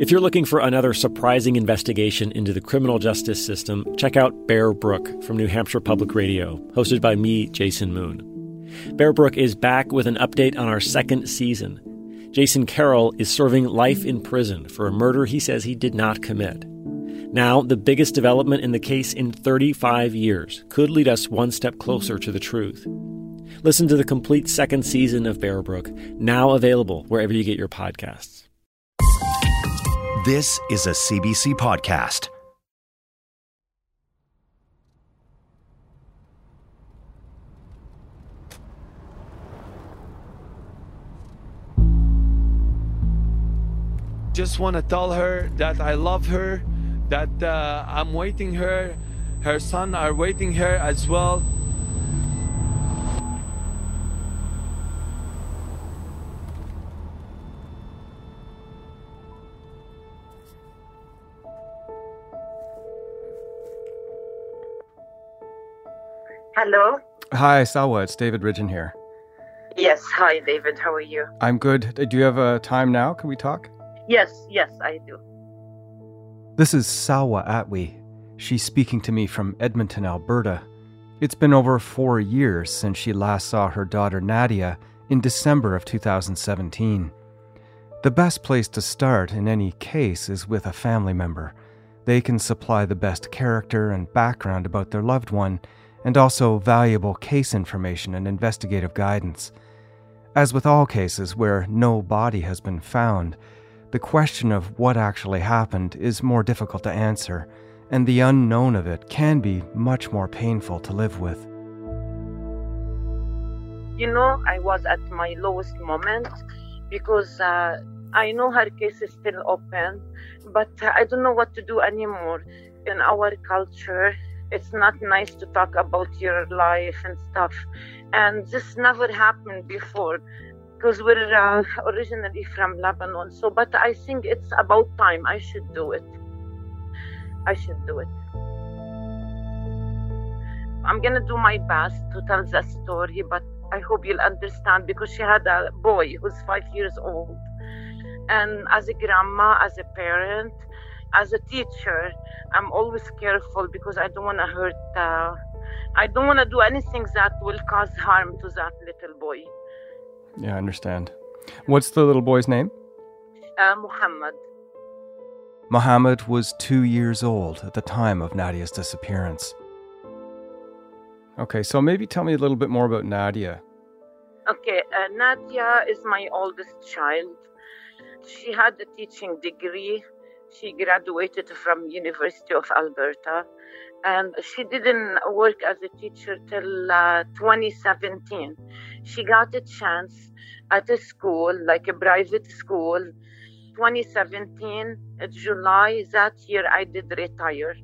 If you're looking for another surprising investigation into the criminal justice system, check out Bear Brook from New Hampshire Public Radio, hosted by me, Jason Moon. Bear Brook is back with an update on our second season. Jason Carroll is serving life in prison for a murder he says he did not commit. Now, the biggest development in the case in 35 years could lead us one step closer to the truth. Listen to the complete second season of Bear Brook, now available wherever you get your podcasts. This is a CBC podcast. Just want to tell her that I love her, that uh, I'm waiting her, her son are waiting her as well. Hello. Hi, Salwa. It's David Ridgen here. Yes. Hi, David. How are you? I'm good. Uh, do you have a time now? Can we talk? Yes. Yes, I do. This is Salwa Atwi. She's speaking to me from Edmonton, Alberta. It's been over four years since she last saw her daughter Nadia in December of 2017. The best place to start in any case is with a family member. They can supply the best character and background about their loved one and also valuable case information and investigative guidance. As with all cases where no body has been found, the question of what actually happened is more difficult to answer, and the unknown of it can be much more painful to live with. You know, I was at my lowest moment because uh, I know her case is still open, but I don't know what to do anymore. In our culture, it's not nice to talk about your life and stuff. And this never happened before because we're uh, originally from Lebanon. So, but I think it's about time I should do it. I should do it. I'm gonna do my best to tell the story, but I hope you'll understand because she had a boy who's five years old. And as a grandma, as a parent, as a teacher, I'm always careful because I don't want to hurt. Uh, I don't want to do anything that will cause harm to that little boy. Yeah, I understand. What's the little boy's name? Uh, Muhammad. Muhammad was two years old at the time of Nadia's disappearance. Okay, so maybe tell me a little bit more about Nadia. Okay, uh, Nadia is my oldest child. She had a teaching degree she graduated from University of Alberta, and she didn't work as a teacher till uh, 2017. She got a chance at a school, like a private school. 2017, July that year, I did retire.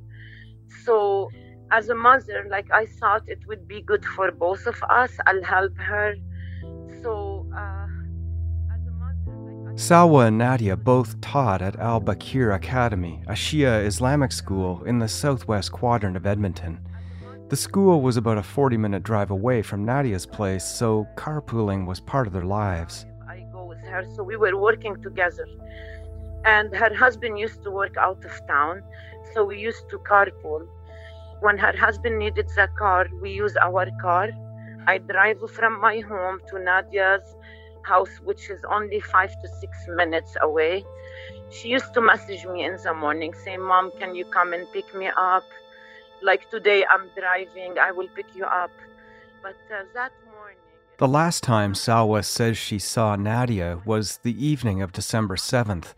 So, as a mother, like I thought it would be good for both of us. I'll help her. So. Uh, Salwa and Nadia both taught at Al Baqir Academy, a Shia Islamic school in the southwest quadrant of Edmonton. The school was about a 40 minute drive away from Nadia's place, so carpooling was part of their lives. I go with her, so we were working together. And her husband used to work out of town, so we used to carpool. When her husband needed the car, we use our car. I drive from my home to Nadia's house, which is only five to six minutes away. She used to message me in the morning saying, Mom, can you come and pick me up? Like today, I'm driving, I will pick you up. But uh, that morning. The last time Salwa says she saw Nadia was the evening of December 7th.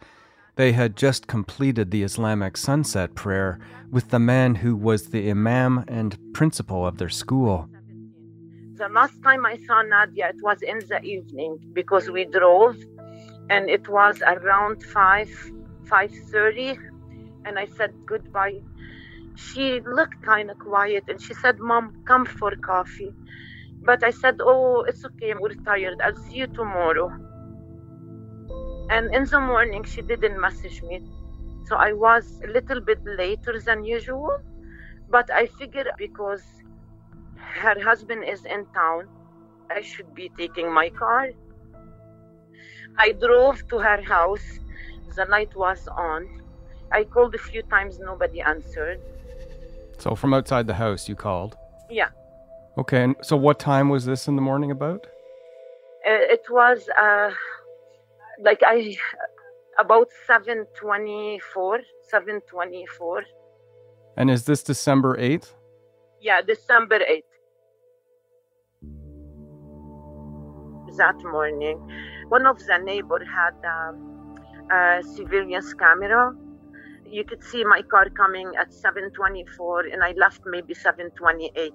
They had just completed the Islamic sunset prayer with the man who was the imam and principal of their school. The last time I saw Nadia, it was in the evening because we drove, and it was around five, five thirty, and I said goodbye. She looked kind of quiet, and she said, "Mom, come for coffee." But I said, "Oh, it's okay. We're tired. I'll see you tomorrow." And in the morning, she didn't message me, so I was a little bit later than usual. But I figured because her husband is in town. I should be taking my car. I drove to her house. The light was on. I called a few times, nobody answered. So from outside the house, you called? Yeah. Okay, and so what time was this in the morning about? Uh, it was uh, like I about 724 724 And is this December 8th? yeah december 8th that morning one of the neighbor had um, a surveillance camera you could see my car coming at 724 and i left maybe 728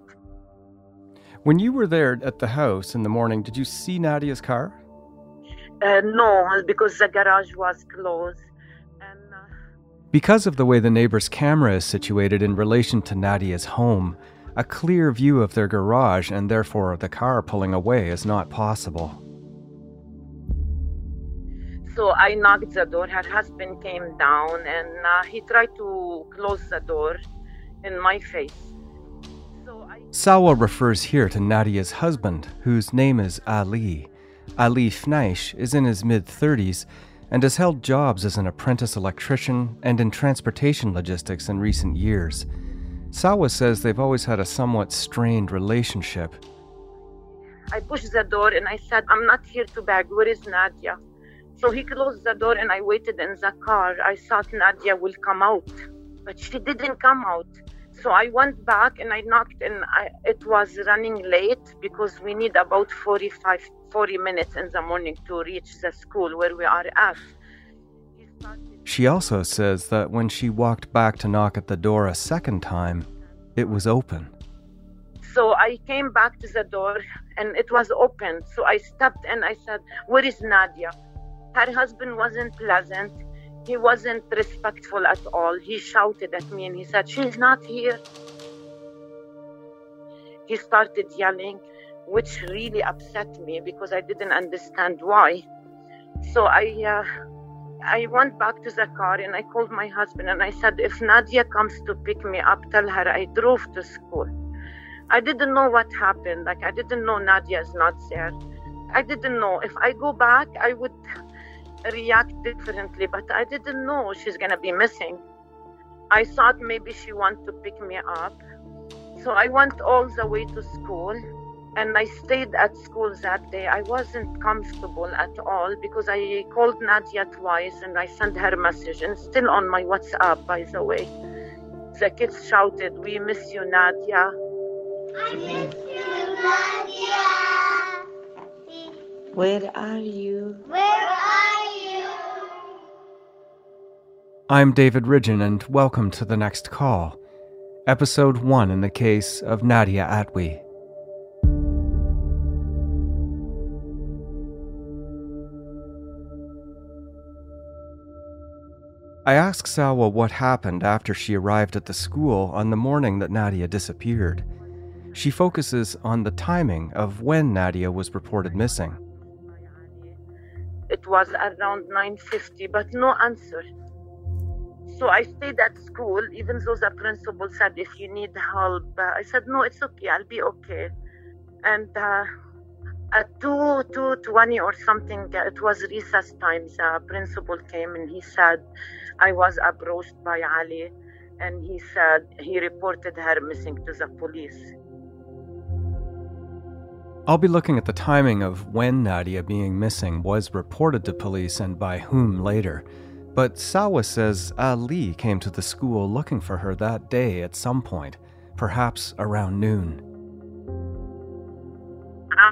When you were there at the house in the morning, did you see Nadia's car? uh, no because the garage was closed and uh, Because of the way the neighbor's camera is situated in relation to Nadia's home, a clear view of their garage and therefore the car pulling away is not possible. So I knocked the door. Her husband came down and uh, he tried to close the door in my face. So I Salwa refers here to Nadia's husband, whose name is Ali. Ali Fneish is in his mid 30s and has held jobs as an apprentice electrician and in transportation logistics in recent years. Salwa says they've always had a somewhat strained relationship. I pushed the door and I said, I'm not here to beg. Where is Nadia? So he closed the door and I waited in the car. I thought Nadia will come out, but she didn't come out. So I went back and I knocked and I, it was running late because we need about 45, 40 minutes in the morning to reach the school where we are at. She also says that when she walked back to knock at the door a second time, it was open. So I came back to the door and it was open. So I stepped and I said, Where is Nadia? Her husband wasn't pleasant. He wasn't respectful at all. He shouted at me and he said, She's not here. He started yelling, which really upset me because I didn't understand why. So I uh, I went back to the car and I called my husband and I said, If Nadia comes to pick me up, tell her I drove to school. I didn't know what happened. Like, I didn't know Nadia is not there. I didn't know. If I go back, I would react differently, but I didn't know she's going to be missing. I thought maybe she wanted to pick me up. So I went all the way to school and I stayed at school that day. I wasn't comfortable at all because I called Nadia twice and I sent her a message and still on my WhatsApp, by the way. The kids shouted, We miss you, Nadia. I miss you, Nadia. Where are you? Where are you? I'm David Ridgen, and welcome to the next call, episode one in the case of Nadia Atwi. I ask Salwa what happened after she arrived at the school on the morning that Nadia disappeared. She focuses on the timing of when Nadia was reported missing. It was around 9:50, but no answer. So I stayed at school, even though the principal said, "If you need help," uh, I said, "No, it's okay. I'll be okay." And uh, at two two twenty or something, uh, it was recess time. The principal came and he said, "I was approached by Ali." And he said he reported her missing to the police. I'll be looking at the timing of when Nadia being missing was reported to police and by whom later. But Salwa says Ali came to the school looking for her that day at some point, perhaps around noon.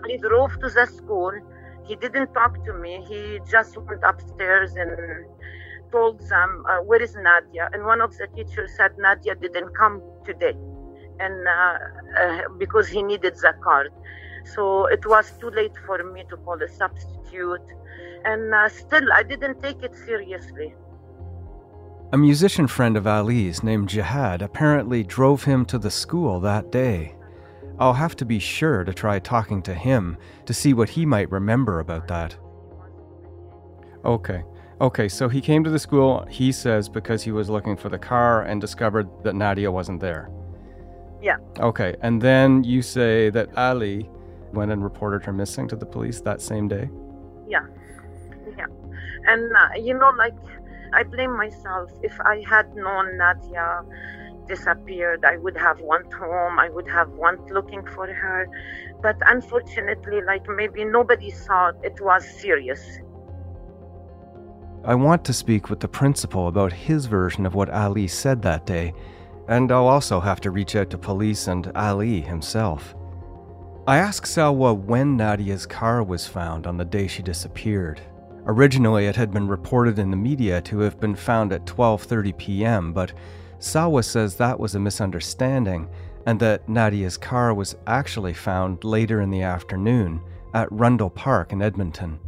Ali drove to the school. He didn't talk to me. He just went upstairs and told them, uh, Where is Nadia? And one of the teachers said, Nadia didn't come today. And uh, uh, because he needed the card. So it was too late for me to call a substitute. And uh, still, I didn't take it seriously. A musician friend of Ali's named Jihad apparently drove him to the school that day. I'll have to be sure to try talking to him to see what he might remember about that. Okay. Okay, so he came to the school, he says, because he was looking for the car and discovered that Nadia wasn't there. Yeah. Okay, and then you say that Ali went and reported her missing to the police that same day? Yeah. Yeah. And, uh, you know, like, I blame myself. If I had known Nadia disappeared, I would have went home. I would have went looking for her. But unfortunately, like maybe nobody thought it was serious. I want to speak with the principal about his version of what Ali said that day, and I'll also have to reach out to police and Ali himself. I asked Salwa when Nadia's car was found on the day she disappeared. Originally, it had been reported in the media to have been found at 12:30 p.m., but Salwa says that was a misunderstanding and that Nadia's car was actually found later in the afternoon at Rundle Park in Edmonton.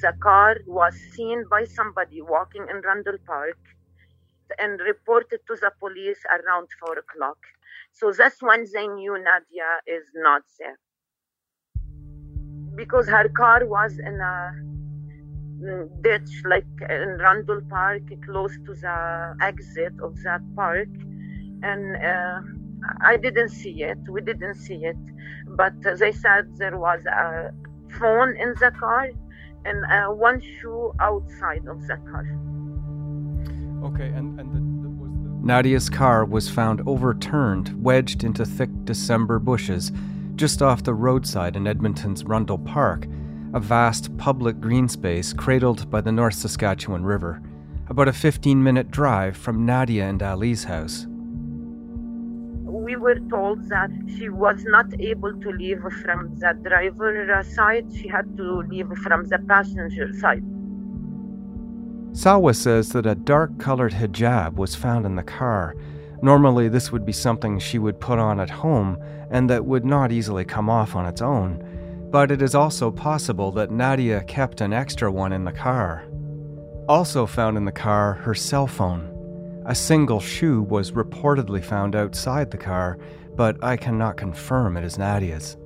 The car was seen by somebody walking in Rundle Park and reported to the police around 4 o'clock. So that's when they knew Nadia is not there. Because her car was in a ditch, like in Rundle Park, close to the exit of that park. And uh, I didn't see it. We didn't see it. But they said there was a phone in the car and uh, one shoe outside of the car. Okay, and, and the, the, was the... Nadia's car was found overturned, wedged into thick December bushes, just off the roadside in Edmonton's Rundle Park, a vast public green space cradled by the North Saskatchewan River, about a 15 minute drive from Nadia and Ali's house we were told that she was not able to leave from the driver uh, side, she had to leave from the passenger side. Salwa says that a dark colored hijab was found in the car. Normally, this would be something she would put on at home and that would not easily come off on its own. But it is also possible that Nadia kept an extra one in the car. Also found in the car, her cell phone. A single shoe was reportedly found outside the car, but I cannot confirm it is Nadia's.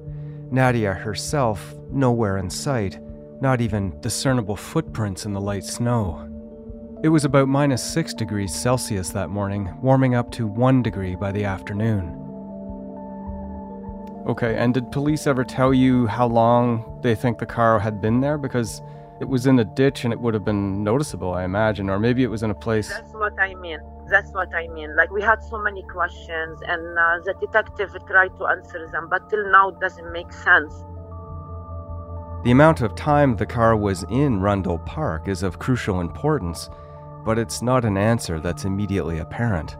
Nadia herself, nowhere in sight, not even discernible footprints in the light snow. It was about minus 6 degrees Celsius that morning, warming up to 1 degree by the afternoon. Okay, and did police ever tell you how long they think the car had been there? Because it was in a ditch and it would have been noticeable, I imagine, or maybe it was in a place. That's what I mean. That's what I mean. Like we had so many questions, and uh, the detective tried to answer them, but till now it doesn't make sense. The amount of time the car was in Rundle Park is of crucial importance, but it's not an answer that's immediately apparent.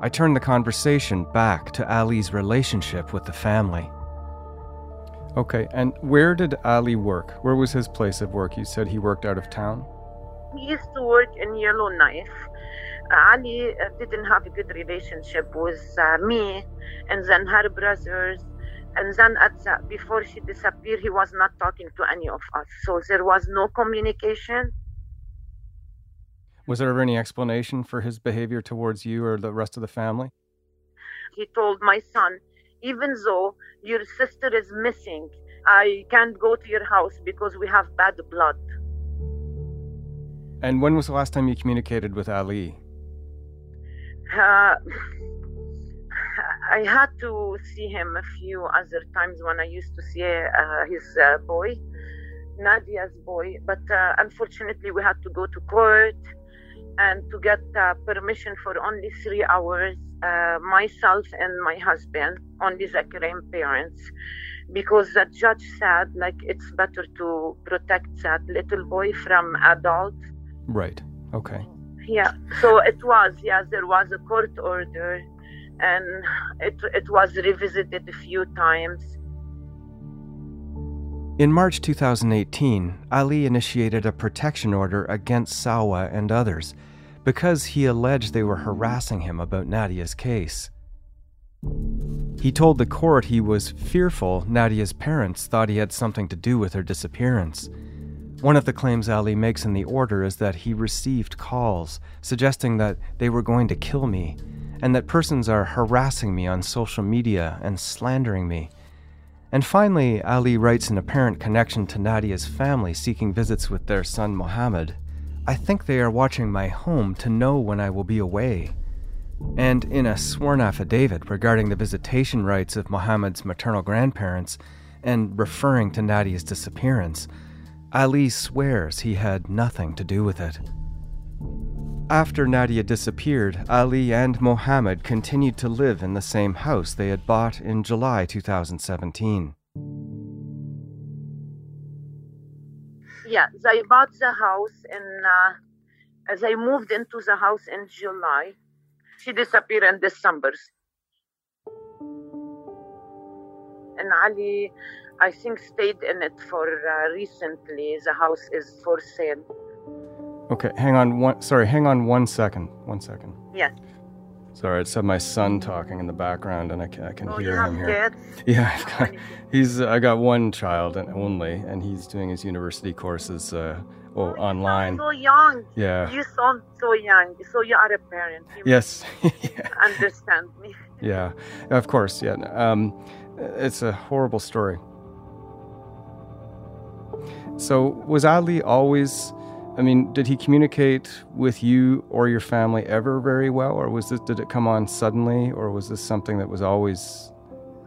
I turned the conversation back to Ali's relationship with the family. Okay, and where did Ali work? Where was his place of work? You said he worked out of town? He used to work in Yellowknife. Ali uh, didn't have a good relationship with uh, me and then her brothers. And then at the, before she disappeared, he was not talking to any of us. So there was no communication. Was there ever any explanation for his behavior towards you or the rest of the family? He told my son, even though your sister is missing, I can't go to your house because we have bad blood. And when was the last time you communicated with Ali? Uh, I had to see him a few other times when I used to see uh, his uh, boy, Nadia's boy, but uh, unfortunately we had to go to court and to get uh, permission for only three hours uh, myself and my husband, only the grandparents, because the judge said like it's better to protect that little boy from adult. Right. Okay. Yeah. So it was. Yeah, there was a court order, and it it was revisited a few times. In March 2018, Ali initiated a protection order against Salwa and others because he alleged they were harassing him about Nadia's case. He told the court he was fearful Nadia's parents thought he had something to do with her disappearance. One of the claims Ali makes in the order is that he received calls suggesting that they were going to kill me and that persons are harassing me on social media and slandering me. And finally, Ali writes an apparent connection to Nadia's family seeking visits with their son Mohammed. I think they are watching my home to know when I will be away. And in a sworn affidavit regarding the visitation rights of Mohammed's maternal grandparents and referring to Nadia's disappearance, Ali swears he had nothing to do with it. After Nadia disappeared, Ali and Mohammed continued to live in the same house they had bought in July 2017. Yeah, they bought the house and uh, they moved into the house in July. She disappeared in December. And Ali, I think, stayed in it for uh, recently. The house is for sale. Okay, hang on one sorry, hang on one second. One second. Yes. Sorry, it's my son talking in the background and I can, I can Oh, hear him here. kids? Yeah, I've got, he's I got one child and only and he's doing his university courses uh well, online. So young. Yeah. You sound so young. So you are a parent. You Yes. yeah. understand me. Yeah, of course. Yeah, um, it's a horrible story. So, was Ali always? I mean, did he communicate with you or your family ever very well, or was this? Did it come on suddenly, or was this something that was always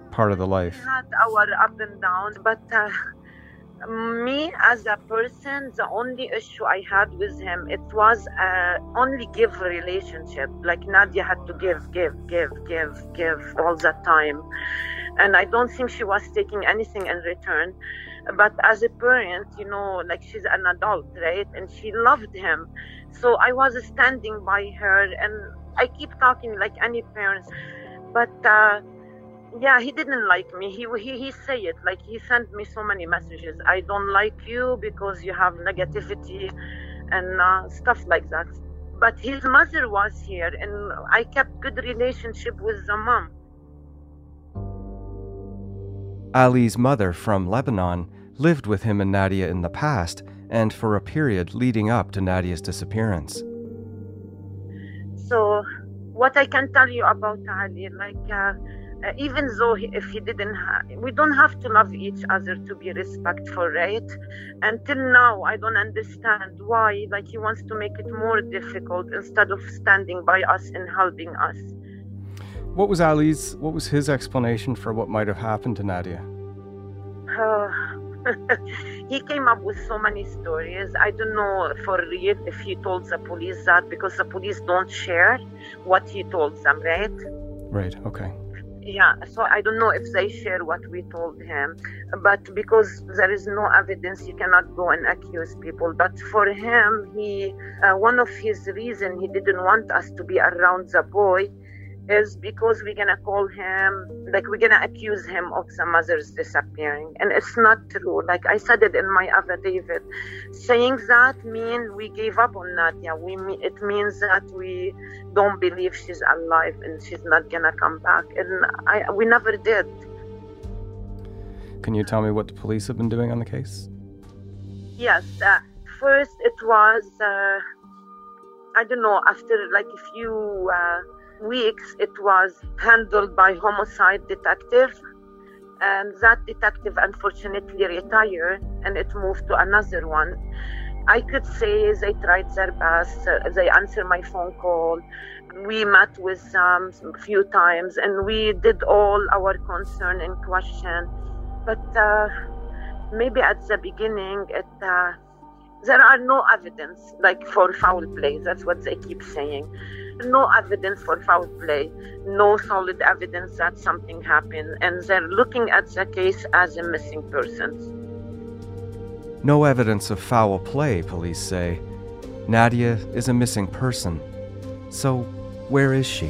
part of the life? Not our up and down, but uh, me as a person, the only issue I had with him, it was uh, only give relationship. Like Nadia had to give, give, give, give, give all the time, and I don't think she was taking anything in return. But as a parent, you know, like she's an adult, right? And she loved him, so I was standing by her, and I keep talking like any parents, but. Uh, yeah he didn't like me. He he he say it. Like he sent me so many messages. I don't like you because you have negativity and uh, stuff like that. But his mother was here and i kept good relationship with the mom Ali's mother from Lebanon lived with him and Nadia in the past, and for a period leading up to Nadia's disappearance. so what i can tell you about ali like uh, uh, even though he, if he didn't we don't have to love each other to be respectful right until now i don't understand why like he wants to make it more difficult instead of standing by us and helping us What was Ali's? What was his explanation for what might have happened to Nadia? Uh, he came up with so many stories. I don't know for real if he told the police that because the police don't share what he told them, right? Right. Okay. Yeah, so I don't know if they share what we told him, but because there is no evidence, you cannot go and accuse people. But for him, he uh, one of his reason he didn't want us to be around the boy is because we're gonna call him like we're gonna accuse him of the mother's disappearing, and it's not true. Like I said it in my affidavit, saying that mean we gave up on Nadia. We it means that we don't believe she's alive and she's not gonna come back, and I we never did. Can you tell me what the police have been doing on the case? Yes, uh, first it was uh, I don't know after like a few uh, weeks it was handled by homicide detective and that detective unfortunately retired and it moved to another one. I could say they tried their best uh, they answered my phone call. We met with them a few times and we did all our concern and question. But uh, maybe at the beginning it uh, there are no evidence like for foul play that's what they keep saying no evidence for foul play no solid evidence that something happened and they're looking at the case as a missing person No evidence of foul play, police say. Nadia is a missing person. So, where is she?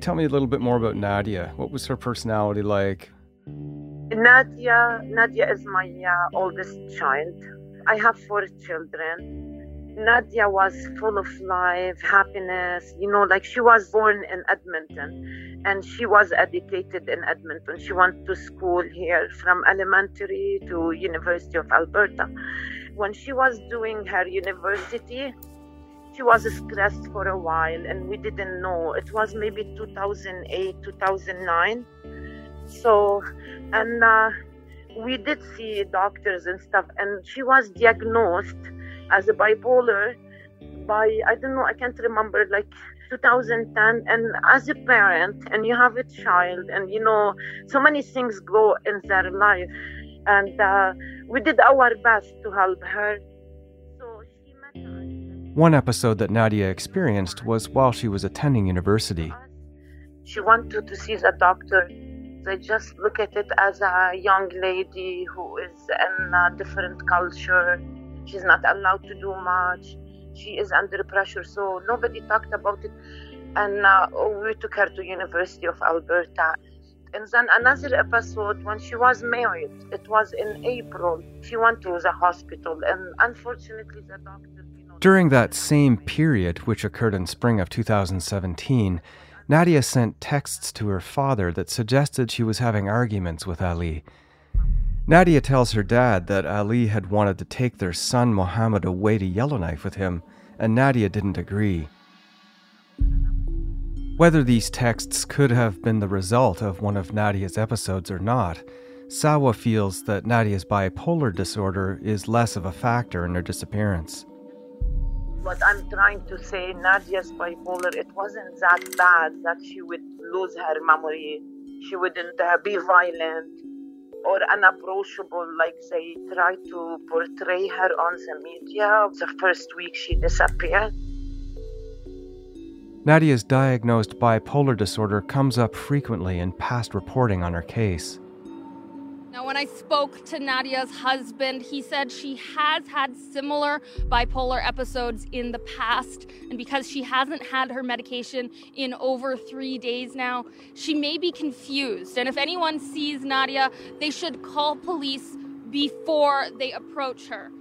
Tell me a little bit more about Nadia. What was her personality like? Nadia, Nadia is my uh, oldest child. I have four children. Nadia was full of life, happiness. You know, like she was born in Edmonton and she was educated in Edmonton. She went to school here from elementary to University of Alberta. When she was doing her university, she was stressed for a while and we didn't know. It was maybe 2008, 2009. So, and uh, we did see doctors and stuff, and she was diagnosed as a bipolar by I don't know I can't remember like 2010 and as a parent and you have a child and you know so many things go in their life and uh, we did our best to help her One episode that Nadia experienced was while she was attending university. She wanted to see the doctor. They just look at it as a young lady who is in a different culture She's not allowed to do much. She is under pressure, so nobody talked about it. And uh, we took her to University of Alberta. And then another episode when she was married. It was in April. She went to the hospital, and unfortunately, the doctor. During that same period, which occurred in spring of 2017, Nadia sent texts to her father that suggested she was having arguments with Ali. Nadia tells her dad that Ali had wanted to take their son Mohammed away to Yellowknife with him, and Nadia didn't agree. Whether these texts could have been the result of one of Nadia's episodes or not, Salwa feels that Nadia's bipolar disorder is less of a factor in her disappearance. What I'm trying to say, Nadia's bipolar, it wasn't that bad that she would lose her memory. She wouldn't uh, be violent or unapproachable like they try to portray her on the media the first week she disappeared. Nadia's diagnosed bipolar disorder comes up frequently in past reporting on her case. Now, when I spoke to Nadia's husband, he said she has had similar bipolar episodes in the past. And because she hasn't had her medication in over three days now, she may be confused. And if anyone sees Nadia, they should call police before they approach her.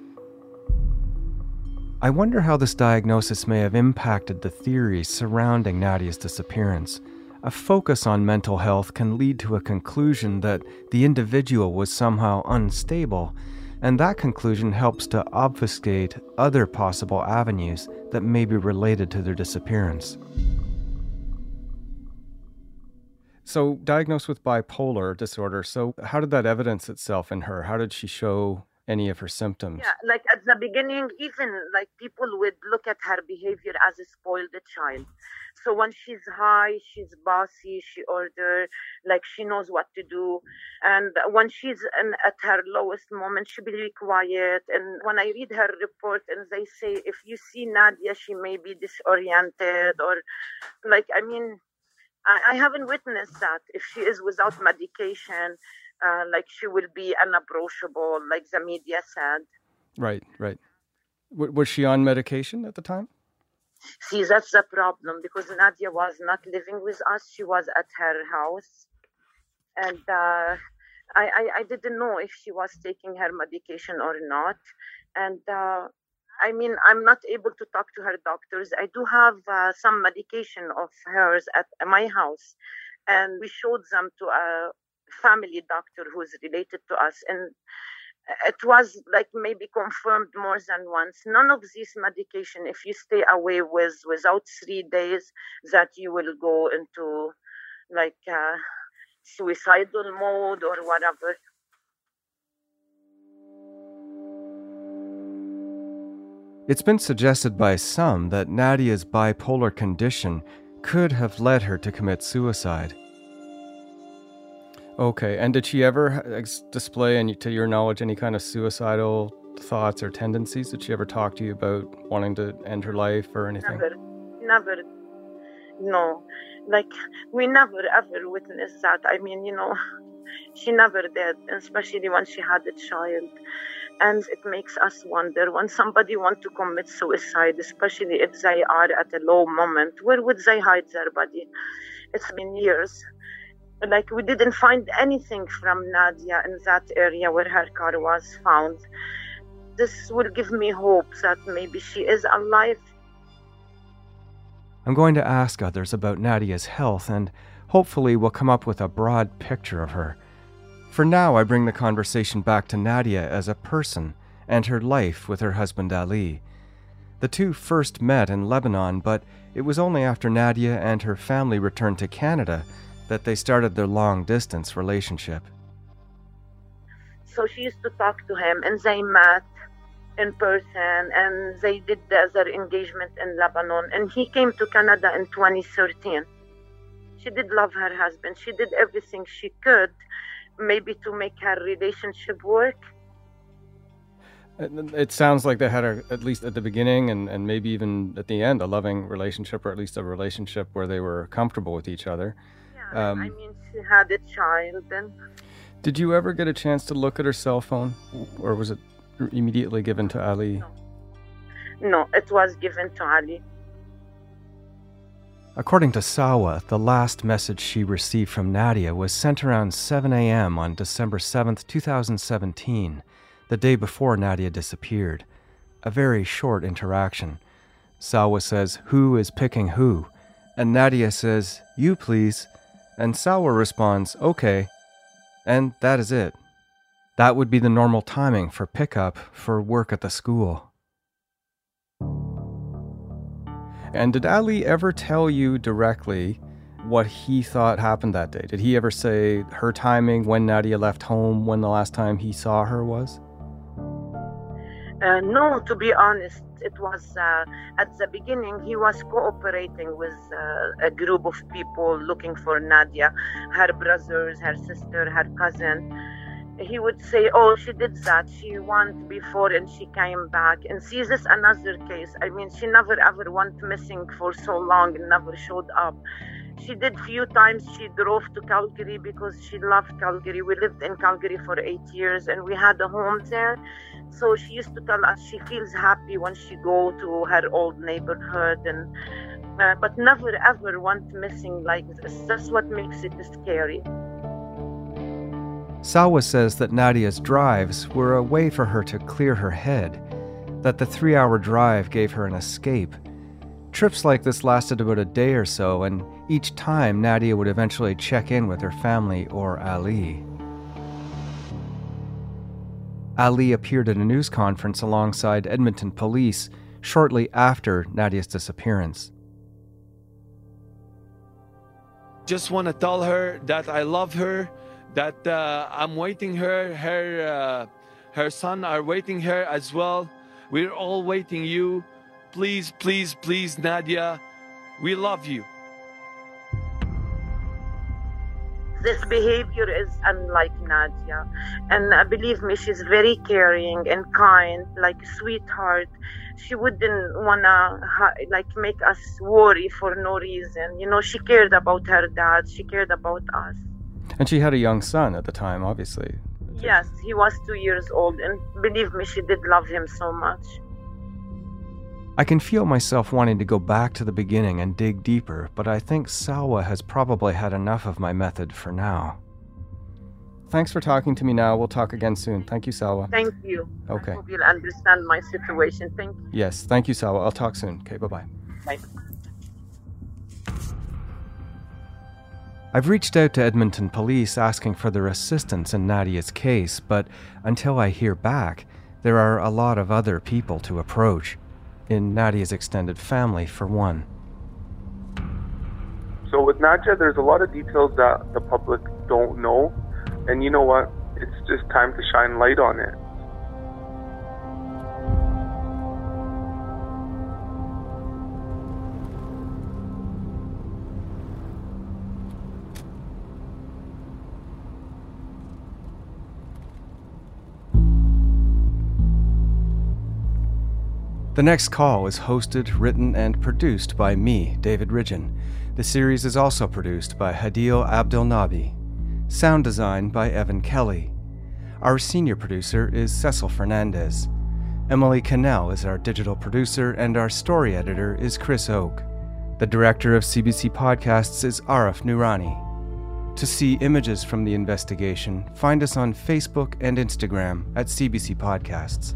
I wonder how this diagnosis may have impacted the theories surrounding Nadia's disappearance. A focus on mental health can lead to a conclusion that the individual was somehow unstable, and that conclusion helps to obfuscate other possible avenues that may be related to their disappearance. So, diagnosed with bipolar disorder, so how did that evidence itself in her? How did she show any of her symptoms? Yeah, like at the beginning, even like people would look at her behavior as a spoiled child. So when she's high, she's bossy. She order like she knows what to do, and when she's in, at her lowest moment, she be really quiet. And when I read her report, and they say if you see Nadia, she may be disoriented, or like I mean, I, I haven't witnessed that. If she is without medication, uh, like she will be unapproachable, like the media said. Right, right. W- was she on medication at the time? See, that's the problem because Nadia was not living with us. She was at her house. And uh, I, I, I, didn't know if she was taking her medication or not. And uh, I mean, I'm not able to talk to her doctors. I do have uh, some medication of hers at my house. And we showed them to a family doctor who's related to us. And it was like maybe confirmed more than once none of this medication if you stay away with without three days that you will go into like uh, suicidal mode or whatever It's been suggested by some that Nadia's bipolar condition could have led her to commit suicide. Okay, and did she ever display, any, to your knowledge, any kind of suicidal thoughts or tendencies? Did she ever talk to you about wanting to end her life or anything? Never, never. No, like we never ever witnessed that. I mean, you know, she never did, especially when she had a child. And it makes us wonder when somebody want to commit suicide, especially if they are at a low moment, where would they hide their body? It's been years like we didn't find anything from Nadia in that area where her car was found. This will give me hope that maybe she is alive. I'm going to ask others about Nadia's health and hopefully we'll come up with a broad picture of her. For now, I bring the conversation back to Nadia as a person and her life with her husband Ali. The two first met in Lebanon, but it was only after Nadia and her family returned to Canada that they started their long distance relationship. So she used to talk to him, and they met in person, and they did their engagement in Lebanon. And he came to Canada in 2013. She did love her husband. She did everything she could, maybe to make her relationship work. It sounds like they had, a, at least at the beginning and, and maybe even at the end, a loving relationship, or at least a relationship where they were comfortable with each other. Um, I mean, she had a child then. Did you ever get a chance to look at her cell phone, or was it immediately given to Ali? No, no it was given to Ali. According to Salwa, the last message she received from Nadia was sent around 7 a.m. on December 7, 2017, the day before Nadia disappeared. A very short interaction. Salwa says, Who is picking who? And Nadia says, You please. And Salwa responds, okay. And that is it. That would be the normal timing for pickup for work at the school. And did Ali ever tell you directly what he thought happened that day? Did he ever say her timing, when Nadia left home, when the last time he saw her was? Uh, no, to be honest, it was uh, at the beginning he was cooperating with uh, a group of people looking for Nadia, her brothers, her sister, her cousin. He would say, "Oh, she did that. She went before and she came back." And see, this another case. I mean, she never ever went missing for so long and never showed up she did few times she drove to calgary because she loved calgary we lived in calgary for eight years and we had a home there so she used to tell us she feels happy when she go to her old neighborhood and uh, but never ever went missing like this that's what makes it scary Salwa says that Nadia's drives were a way for her to clear her head, that the three hour drive gave her an escape. Trips like this lasted about a day or so, and each time Nadia would eventually check in with her family or Ali. Ali appeared at a news conference alongside Edmonton police shortly after Nadia's disappearance. Just want to tell her that I love her, that uh, I'm waiting her, her, uh, her son are waiting her as well. We're all waiting you. Please, please, please, Nadia, we love you. This behavior is unlike Nadia. And uh, believe me, she's very caring and kind, like a sweetheart. She wouldn't wanna like make us worry for no reason. You know, she cared about her dad. She cared about us. And she had a young son at the time, obviously. Yes, he was two years old, and believe me, she did love him so much. I can feel myself wanting to go back to the beginning and dig deeper, but I think Salwa has probably had enough of my method for now. Thanks for talking to me now. We'll talk again soon. Thank you, Salwa. Thank you. Okay. I hope you'll understand my situation. Thank you. Yes, thank you, Salwa. I'll talk soon. Okay, bye-bye. Bye. I've reached out to Edmonton police asking for their assistance in Nadia's case, but until I hear back, there are a lot of other people to approach in Nadia's extended family, for one. So with Nadia, there's a lot of details that the public don't know, and you know what? It's just time to shine light on it. The next call is hosted, written, and produced by me, David Ridgen. The series is also produced by Hadil Abdelnabi. Sound design by Evan Kelly. Our senior producer is Cecil Fernandez. Emily Cannell is our digital producer, and our story editor is Chris Oke. The director of CBC Podcasts is Arif Noorani. To see images from the investigation, find us on Facebook and Instagram at CBC Podcasts.